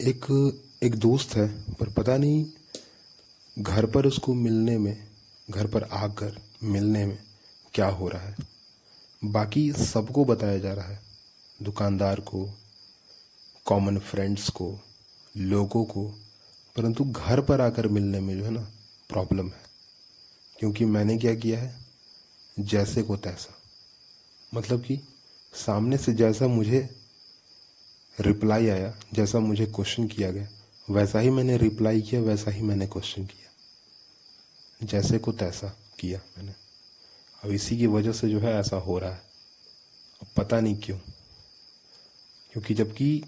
एक एक दोस्त है, पर पता नहीं घर पर उसको मिलने में, घर पर आकर मिलने में क्या हो रहा है। बाकी सबको बताया जा रहा है, दुकानदार को कॉमन फ्रेंड्स को, लोगों को, परंतु घर पर आकर मिलने में जो है ना प्रॉब्लम है। क्योंकि मैंने क्या किया है, जैसे को तैसा। मतलब कि सामने से जैसा मुझे रिप्लाई आया, जैसा मुझे क्वेश्चन किया गया। वैसा ही मैंने रिप्लाई किया, वैसा ही मैंने क्वेश्चन किया। जैसे को तैसा किया मैंने। अब इसी की वजह से जो है ऐसा हो रहा है। अब पता नहीं क्यों। क्योंकि जबकि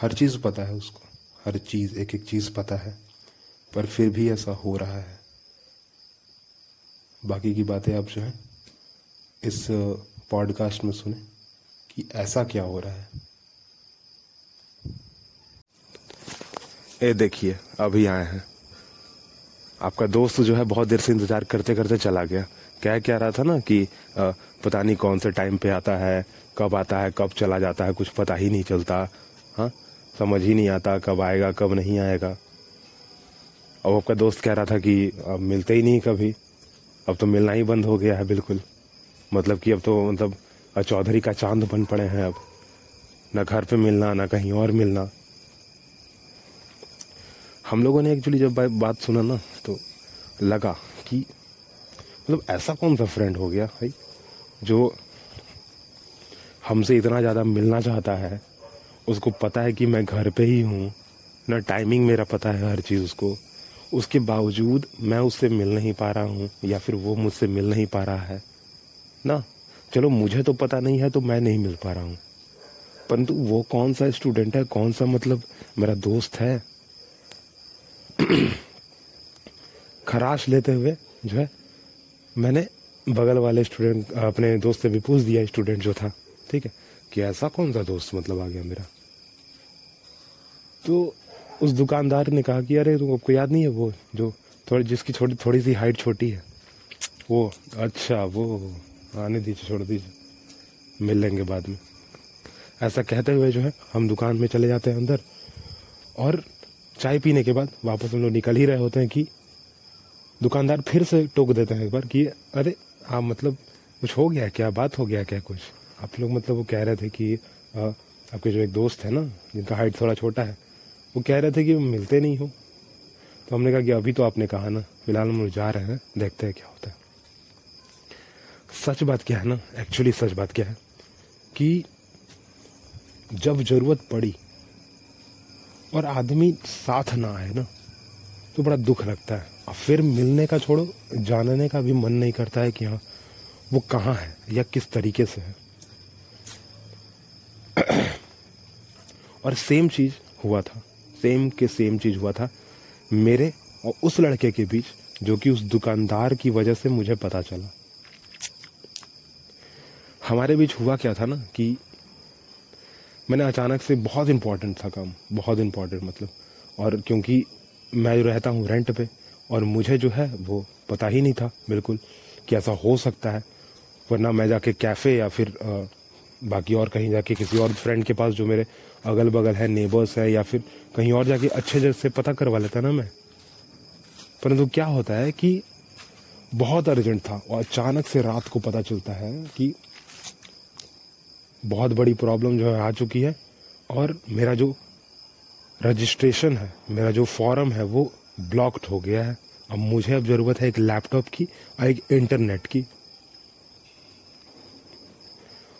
हर चीज़ पता है उसको। हर चीज़ एक एक चीज़ पता है। पर फिर भी ऐसा हो रहा है। बाकी की बातें आप जो है, इस पॉडकास्ट में सुने कि ऐसा क्या हो रहा है। ए, देखिए, अभी आए हैं। आपका दोस्त जो है बहुत देर से इंतज़ार करते करते चला गया। कह क्या रहा था ना कि पता नहीं कौन से टाइम पे आता है, कब आता है, कब चला जाता है, कुछ पता ही नहीं चलता। हाँ? समझ ही नहीं आता कब आएगा, कब नहीं आएगा। अब आपका दोस्त कह रहा था कि, अब मिलते ही नहीं कभी। अब तो मिलना ही बंद हो गया है, बिल्कुल। मतलब कि अब तो मतलब चौधरी का चाँद बन पड़े हैं अब। ना घर पे मिलना, ना कहीं और मिलना। हम लोगों ने एक्चुअली जब बात सुना ना तो लगा कि मतलब ऐसा कौन सा फ्रेंड हो गया भाई, जो हमसे इतना ज़्यादा मिलना चाहता है, उसको पता है कि मैं घर पे ही हूँ, ना टाइमिंग मेरा पता है हर चीज़ उसको, उसके बावजूद मैं उससे मिल नहीं पा रहा हूँ, या फिर वो मुझसे मिल नहीं पा रहा है, ना? चलो मुझे तो पता नहीं है तो मैं नहीं मिल पा रहा हूँ। परंतु वो कौन सा स्टूडेंट है, कौन सा मतलब मेरा दोस्त है खराश लेते हुए जो है, मैंने बगल वाले स्टूडेंट अपने दोस्त से भी पूछ दिया स्टूडेंट जो था, ठीक है, कि ऐसा कौन सा दोस्त मतलब आ गया मेरा? तो उस दुकानदार ने कहा कि, अरे तुम आपको याद नहीं है वो जो थोड़ी, जिसकी छोटी, थोड़ी सी हाइट छोटी है? वो अच्छा वो, आने दीजिए, छोड़ दीजिए, मिल लेंगे बाद में। ऐसा कहते हुए जो है, हम दुकान में चले जाते हैं अंदर और चाय पीने के बाद वापस हम लोग निकल ही रहे होते हैं कि दुकानदार फिर से टोक देते हैं एक बार कि अरे हाँ मतलब कुछ हो गया क्या? बात हो गया क्या कुछ? आप लोग मतलब वो कह रहे थे कि आ, आपके जो एक दोस्त है ना जिनका हाइट थोड़ा छोटा है वो कह रहे थे कि मिलते नहीं हो। तो हमने कहा कि अभी तो आपने कहा ना फ़िलहाल हम लोग जा रहे हैं देखते हैं क्या होता है। सच बात क्या है ना एक्चुअली सच बात क्या है कि जब ज़रूरत पड़ी और आदमी साथ ना आए ना तो बड़ा दुख लगता है। और फिर मिलने का छोड़ो, जानने का भी मन नहीं करता है कि हाँ वो कहाँ है या किस तरीके से है। और सेम चीज़ हुआ था सेम के सेम चीज़ हुआ था, मेरे और उस लड़के के बीच, जो कि उस दुकानदार की वजह से मुझे पता चला। हमारे बीच हुआ क्या था ना कि मैंने अचानक से बहुत इंपॉर्टेंट था काम बहुत इंपॉर्टेंट मतलब। और क्योंकि मैं जो रहता हूँ रेंट पे और मुझे जो है वो पता ही नहीं था बिल्कुल कि ऐसा हो सकता है। वरना मैं जाके कैफ़े या फिर आ, बाकी और कहीं जाके किसी और फ्रेंड के पास जो मेरे अगल बगल है नेबर्स है या फिर कहीं और जाके अच्छे जगह से पता करवा लेता ना मैं। परंतु क्या होता है कि बहुत अर्जेंट था और अचानक से रात को पता चलता है कि बहुत बड़ी प्रॉब्लम जो है आ चुकी है और मेरा जो रजिस्ट्रेशन है, मेरा जो फॉर्म है, वो ब्लॉक्ड हो गया है। अब मुझे अब ज़रूरत है एक लैपटॉप की और एक इंटरनेट की।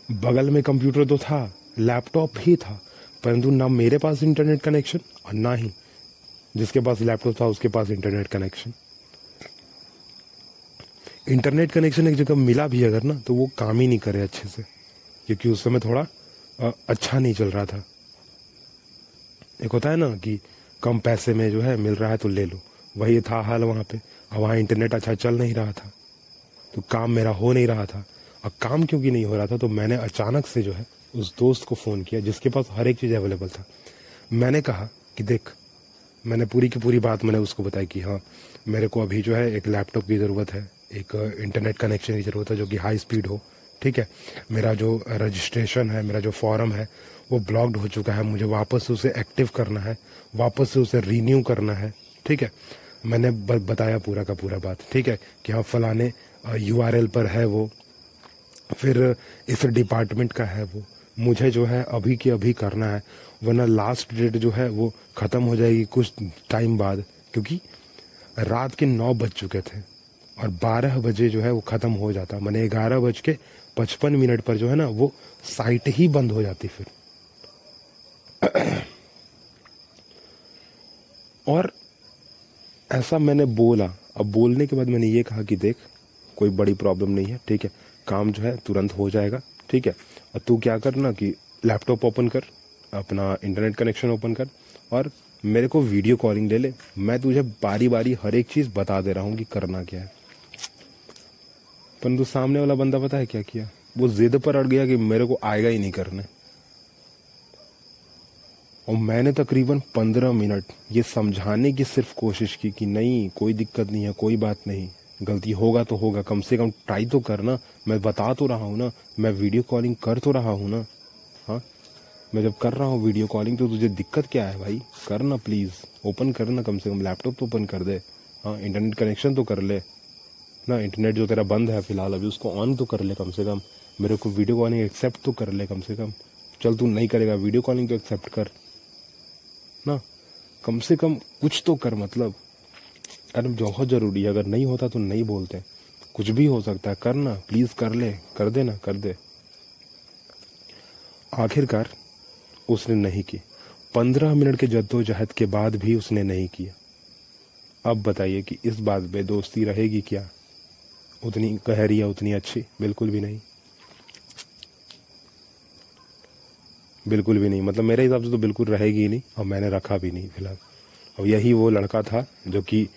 बगल में कंप्यूटर तो था लैपटॉप ही था, परंतु ना मेरे पास इंटरनेट कनेक्शन और ना ही जिसके पास लैपटॉप था, उसके पास इंटरनेट कनेक्शन इंटरनेट कनेक्शन एक जगह मिला भी अगर ना तो वो काम ही नहीं करे अच्छे से। क्योंकि उस समय थोड़ा अच्छा नहीं चल रहा था। एक होता है ना कि कम पैसे में जो है मिल रहा है तो ले लो। वही था हाल वहाँ पे। और वहाँ इंटरनेट अच्छा चल नहीं रहा था। तो काम मेरा हो नहीं रहा था। और काम क्योंकि नहीं हो रहा था तो मैंने अचानक से जो है उस दोस्त को फ़ोन किया, जिसके पास हर एक चीज़ अवेलेबल था। मैंने कहा कि देख, मैंने पूरी की पूरी बात मैंने उसको बताई कि हाँ मेरे को अभी जो है एक लैपटॉप की ज़रूरत है, एक इंटरनेट कनेक्शन की ज़रूरत है जो कि हाई स्पीड हो। ठीक है? मेरा जो रजिस्ट्रेशन है, मेरा जो फॉर्म है, वो ब्लॉक्ड हो चुका है। मुझे वापस से उसे एक्टिव करना है, वापस से उसे रीन्यू करना है। ठीक है? मैंने बताया पूरा का पूरा बात। ठीक है? कि हाँ फलाने यूआरएल पर है वो, फिर इस डिपार्टमेंट का है वो। मुझे जो है अभी के अभी करना है, वरना लास्ट डेट जो है वो ख़त्म हो जाएगी कुछ टाइम बाद, क्योंकि रात के नौ बज चुके थे और बारह बजे जो है वो ख़त्म हो जाता। मैंने ग्यारह बज के पचपन मिनट पर जो है ना, वो साइट ही बंद हो जाती फिर। और ऐसा मैंने बोला। अब बोलने के बाद मैंने ये कहा कि देख, कोई बड़ी प्रॉब्लम नहीं है, ठीक है? काम जो है तुरंत हो जाएगा, ठीक है? और तू क्या कर ना कि लैपटॉप ओपन कर, अपना इंटरनेट कनेक्शन ओपन कर और मेरे को वीडियो कॉलिंग ले ले। मैं तुझे बारी बारी हर एक चीज़ बता दे रहा हूँ कि करना क्या है। परंतु सामने वाला बंदा पता है क्या किया? वो जिद पर अड़ गया कि मेरे को आएगा ही नहीं करने। और मैंने तकरीबन पंद्रह मिनट ये समझाने की सिर्फ़ कोशिश की कि नहीं, कोई दिक्कत नहीं है, कोई बात नहीं। गलती होगा तो होगा, कम से कम ट्राई तो करना। मैं बता तो रहा हूँ ना, मैं वीडियो कॉलिंग कर तो रहा हूँ ना। हाँ मैं जब कर रहा हूँ वीडियो कॉलिंग तो तुझे दिक्कत क्या है भाई? कर ना प्लीज़, ओपन कर ना कम से कम, लैपटॉप तो ओपन कर दे। हाँ इंटरनेट कनेक्शन तो कर ले। ना इंटरनेट जो तेरा बंद है फ़िलहाल, अभी उसको ऑन तो कर ले कम से कम। मेरे को वीडियो कॉलिंग एक्सेप्ट तो कर ले कम से कम। चल तू नहीं करेगा वीडियो कॉलिंग तो एक्सेप्ट कर। ना, कम से कम कुछ तो कर मतलब। अरे बहुत ज़रूरी है, अगर नहीं होता तो नहीं बोलते। कुछ भी हो सकता है करना प्लीज़ कर ले, कर दे ना, कर दे। आखिरकार उसने नहीं की। पंद्रह मिनट के जद्दोजहद के बाद भी उसने नहीं किया। अब बताइए कि इस बात पे दोस्ती रहेगी क्या? उतनी गहरी या उतनी अच्छी बिल्कुल भी नहीं। बिल्कुल भी नहीं। मतलब मेरे हिसाब से तो बिल्कुल रहेगी ही नहीं और मैंने रखा भी नहीं फ़िलहाल। और यही वो लड़का था जो कि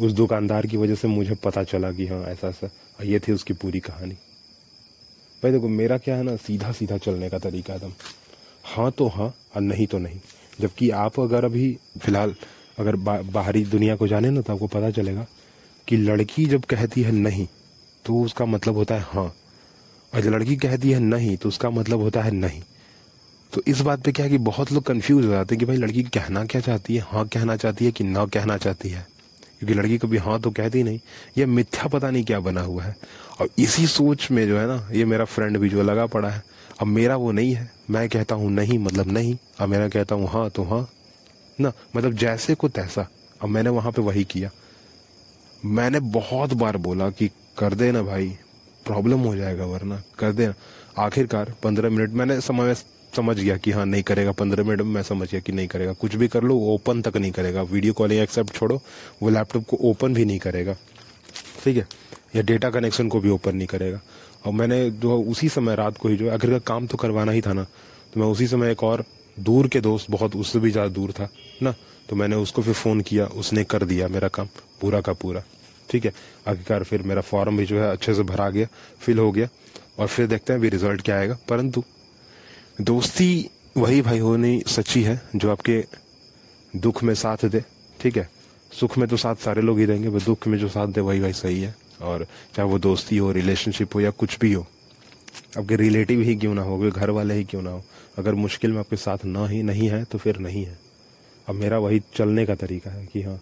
उस दुकानदार की वजह से मुझे पता चला कि हाँ ऐसा ऐसा। और ये थी उसकी पूरी कहानी। भाई देखो मेरा क्या है ना सीधा सीधा चलने का तरीका एकदम। हाँ तो हाँ और नहीं तो नहीं। जबकि आप अगर अभी फ़िलहाल अगर बा, बाहरी दुनिया को जाने ना तो आपको पता चलेगा कि लड़की जब कहती है नहीं तो उसका मतलब होता है हाँ। और जब लड़की कहती है नहीं तो उसका मतलब होता है नहीं। तो इस बात पे क्या है कि बहुत लोग कंफ्यूज हो जाते हैं कि भाई लड़की कहना क्या चाहती है हाँ कहना चाहती है कि ना कहना चाहती है। क्योंकि लड़की कभी हाँ तो कहती नहीं। ये मिथ्या पता नहीं क्या बना हुआ है। और इसी सोच में जो है ना, ये मेरा फ्रेंड भी जो लगा पड़ा है। अब मेरा वो नहीं है। मैं कहता हूँ नहीं मतलब नहीं। अब मेरा कहता हूँ हाँ तो हाँ। ना मतलब जैसे को तैसा। अब मैंने वहाँ पे वही किया। मैंने बहुत बार बोला कि कर देना भाई प्रॉब्लम हो जाएगा वरना, कर देना। आखिरकार पंद्रह मिनट, मैंने समय समझ गया कि हाँ नहीं करेगा पंद्रह मिनट, में मैं समझ गया कि नहीं करेगा। कुछ भी कर लो ओपन तक नहीं करेगा। वीडियो कॉलिंग एक्सेप्ट छोड़ो, वो लैपटॉप को ओपन भी नहीं करेगा। ठीक है? या डेटा कनेक्शन को भी ओपन नहीं करेगा। और मैंने जो उसी समय रात को ही जो अगर काम तो करवाना ही था ना तो मैं उसी समय एक और दूर के दोस्त, बहुत उससे भी ज़्यादा दूर था, ना? तो मैंने उसको फिर फ़ोन किया, उसने कर दिया मेरा काम, पूरा का पूरा। ठीक है? आखिरकार फिर मेरा फॉर्म भी जो है अच्छे से भरा गया, फिल हो गया और फिर देखते हैं अभी रिज़ल्ट क्या आएगा। परंतु दोस्ती वही भाई होनी सच्ची है जो आपके दुख में साथ दे। ठीक है? सुख में तो साथ सारे लोग ही देंगे पर दुख में जो साथ दे वही भाई सही है। और चाहे वो दोस्ती हो रिलेशनशिप हो या कुछ भी हो, आपके रिलेटिव ही क्यों ना हो घर वाले ही क्यों ना हो। अगर मुश्किल में आपके साथ ना ही, नहीं है तो फिर नहीं है। अब मेरा वही चलने का तरीका है कि हाँ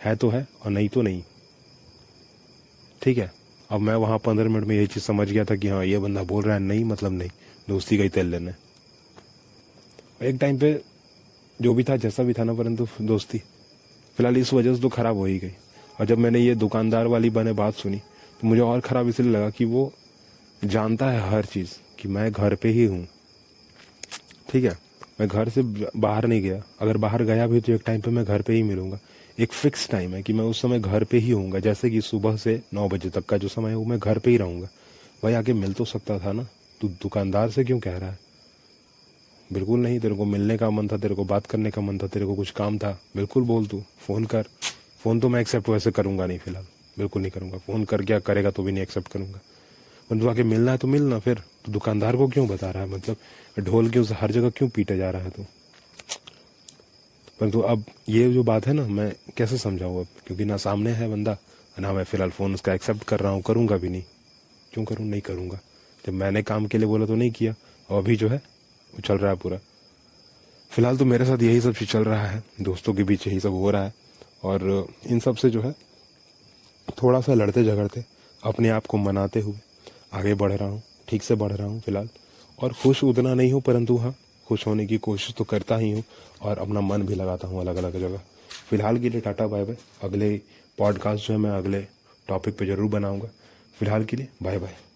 है तो है और नहीं तो नहीं। ठीक है, अब मैं वहाँ पंद्रह मिनट में यही चीज़ समझ गया था कि हाँ ये बंदा बोल रहा है, नहीं मतलब नहीं, दोस्ती का ही तेल लेने एक टाइम पे जो भी था, जैसा भी था ना, परंतु दोस्ती। फ़िलहाल इस वजह से तो खराब हो ही गई। और जब मैंने ये दुकानदार वाली बने बात सुनी तो मुझे और ख़राब इसलिए लगा कि वो जानता है हर चीज़, कि मैं घर पे ही हूँ। ठीक है? मैं घर से बाहर नहीं गया। अगर बाहर गया भी तो एक टाइम पे मैं घर पे ही मिलूँगा। एक फिक्स टाइम है कि मैं उस समय घर पे ही होऊँगा। जैसे कि सुबह से नौ बजे तक का जो समय है, वो मैं घर पे ही रहूँगा। भाई आके मिल तो सकता था ना? तू दुकानदार से क्यों कह रहा है? बिल्कुल नहीं, तेरे को मिलने का मन था, तेरे को बात करने का मन था, तेरे को कुछ काम था। बिल्कुल बोल तू, फ़ोन कर। फ़ोन तो मैं एक्सेप्ट वैसे करूँगा नहीं फ़िलहाल। बिल्कुल नहीं करूँगा। फ़ोन कर, क्या करेगा तो भी नहीं एक्सेप्ट करूँगा। परंतु आके मिलना है तो मिलना, फिर तो दुकानदार को क्यों बता रहा है? मतलब ढोल के उस हर जगह क्यों पीटे जा रहा है तो? परंतु अब ये जो बात है ना, मैं कैसे समझाऊँ अब? क्योंकि ना सामने है बंदा, ना मैं फ़िलहाल फ़ोन उसका एक्सेप्ट कर रहा हूँ, करूँगा भी नहीं। क्यों करूँ? नहीं करूँगा। जब मैंने काम के लिए बोला तो नहीं किया, और अभी जो है, वो चल रहा है पूरा। फ़िलहाल तो मेरे साथ यही सब चीज़ चल रहा है, दोस्तों के बीच यही सब हो रहा है। और इन सबसे जो है, थोड़ा सा लड़ते झगड़ते अपने आप को मनाते हुए आगे बढ़ रहा हूँ, ठीक से बढ़ रहा हूँ फ़िलहाल। और खुश उतना नहीं हूँ, परंतु हाँ खुश होने की कोशिश तो करता ही हूँ और अपना मन भी लगाता हूँ अलग अलग जगह। फ़िलहाल के लिए टाटा बाय बाय अगले पॉडकास्ट जो है, मैं अगले टॉपिक पे ज़रूर बनाऊँगा। फ़िलहाल के लिए बाय बाय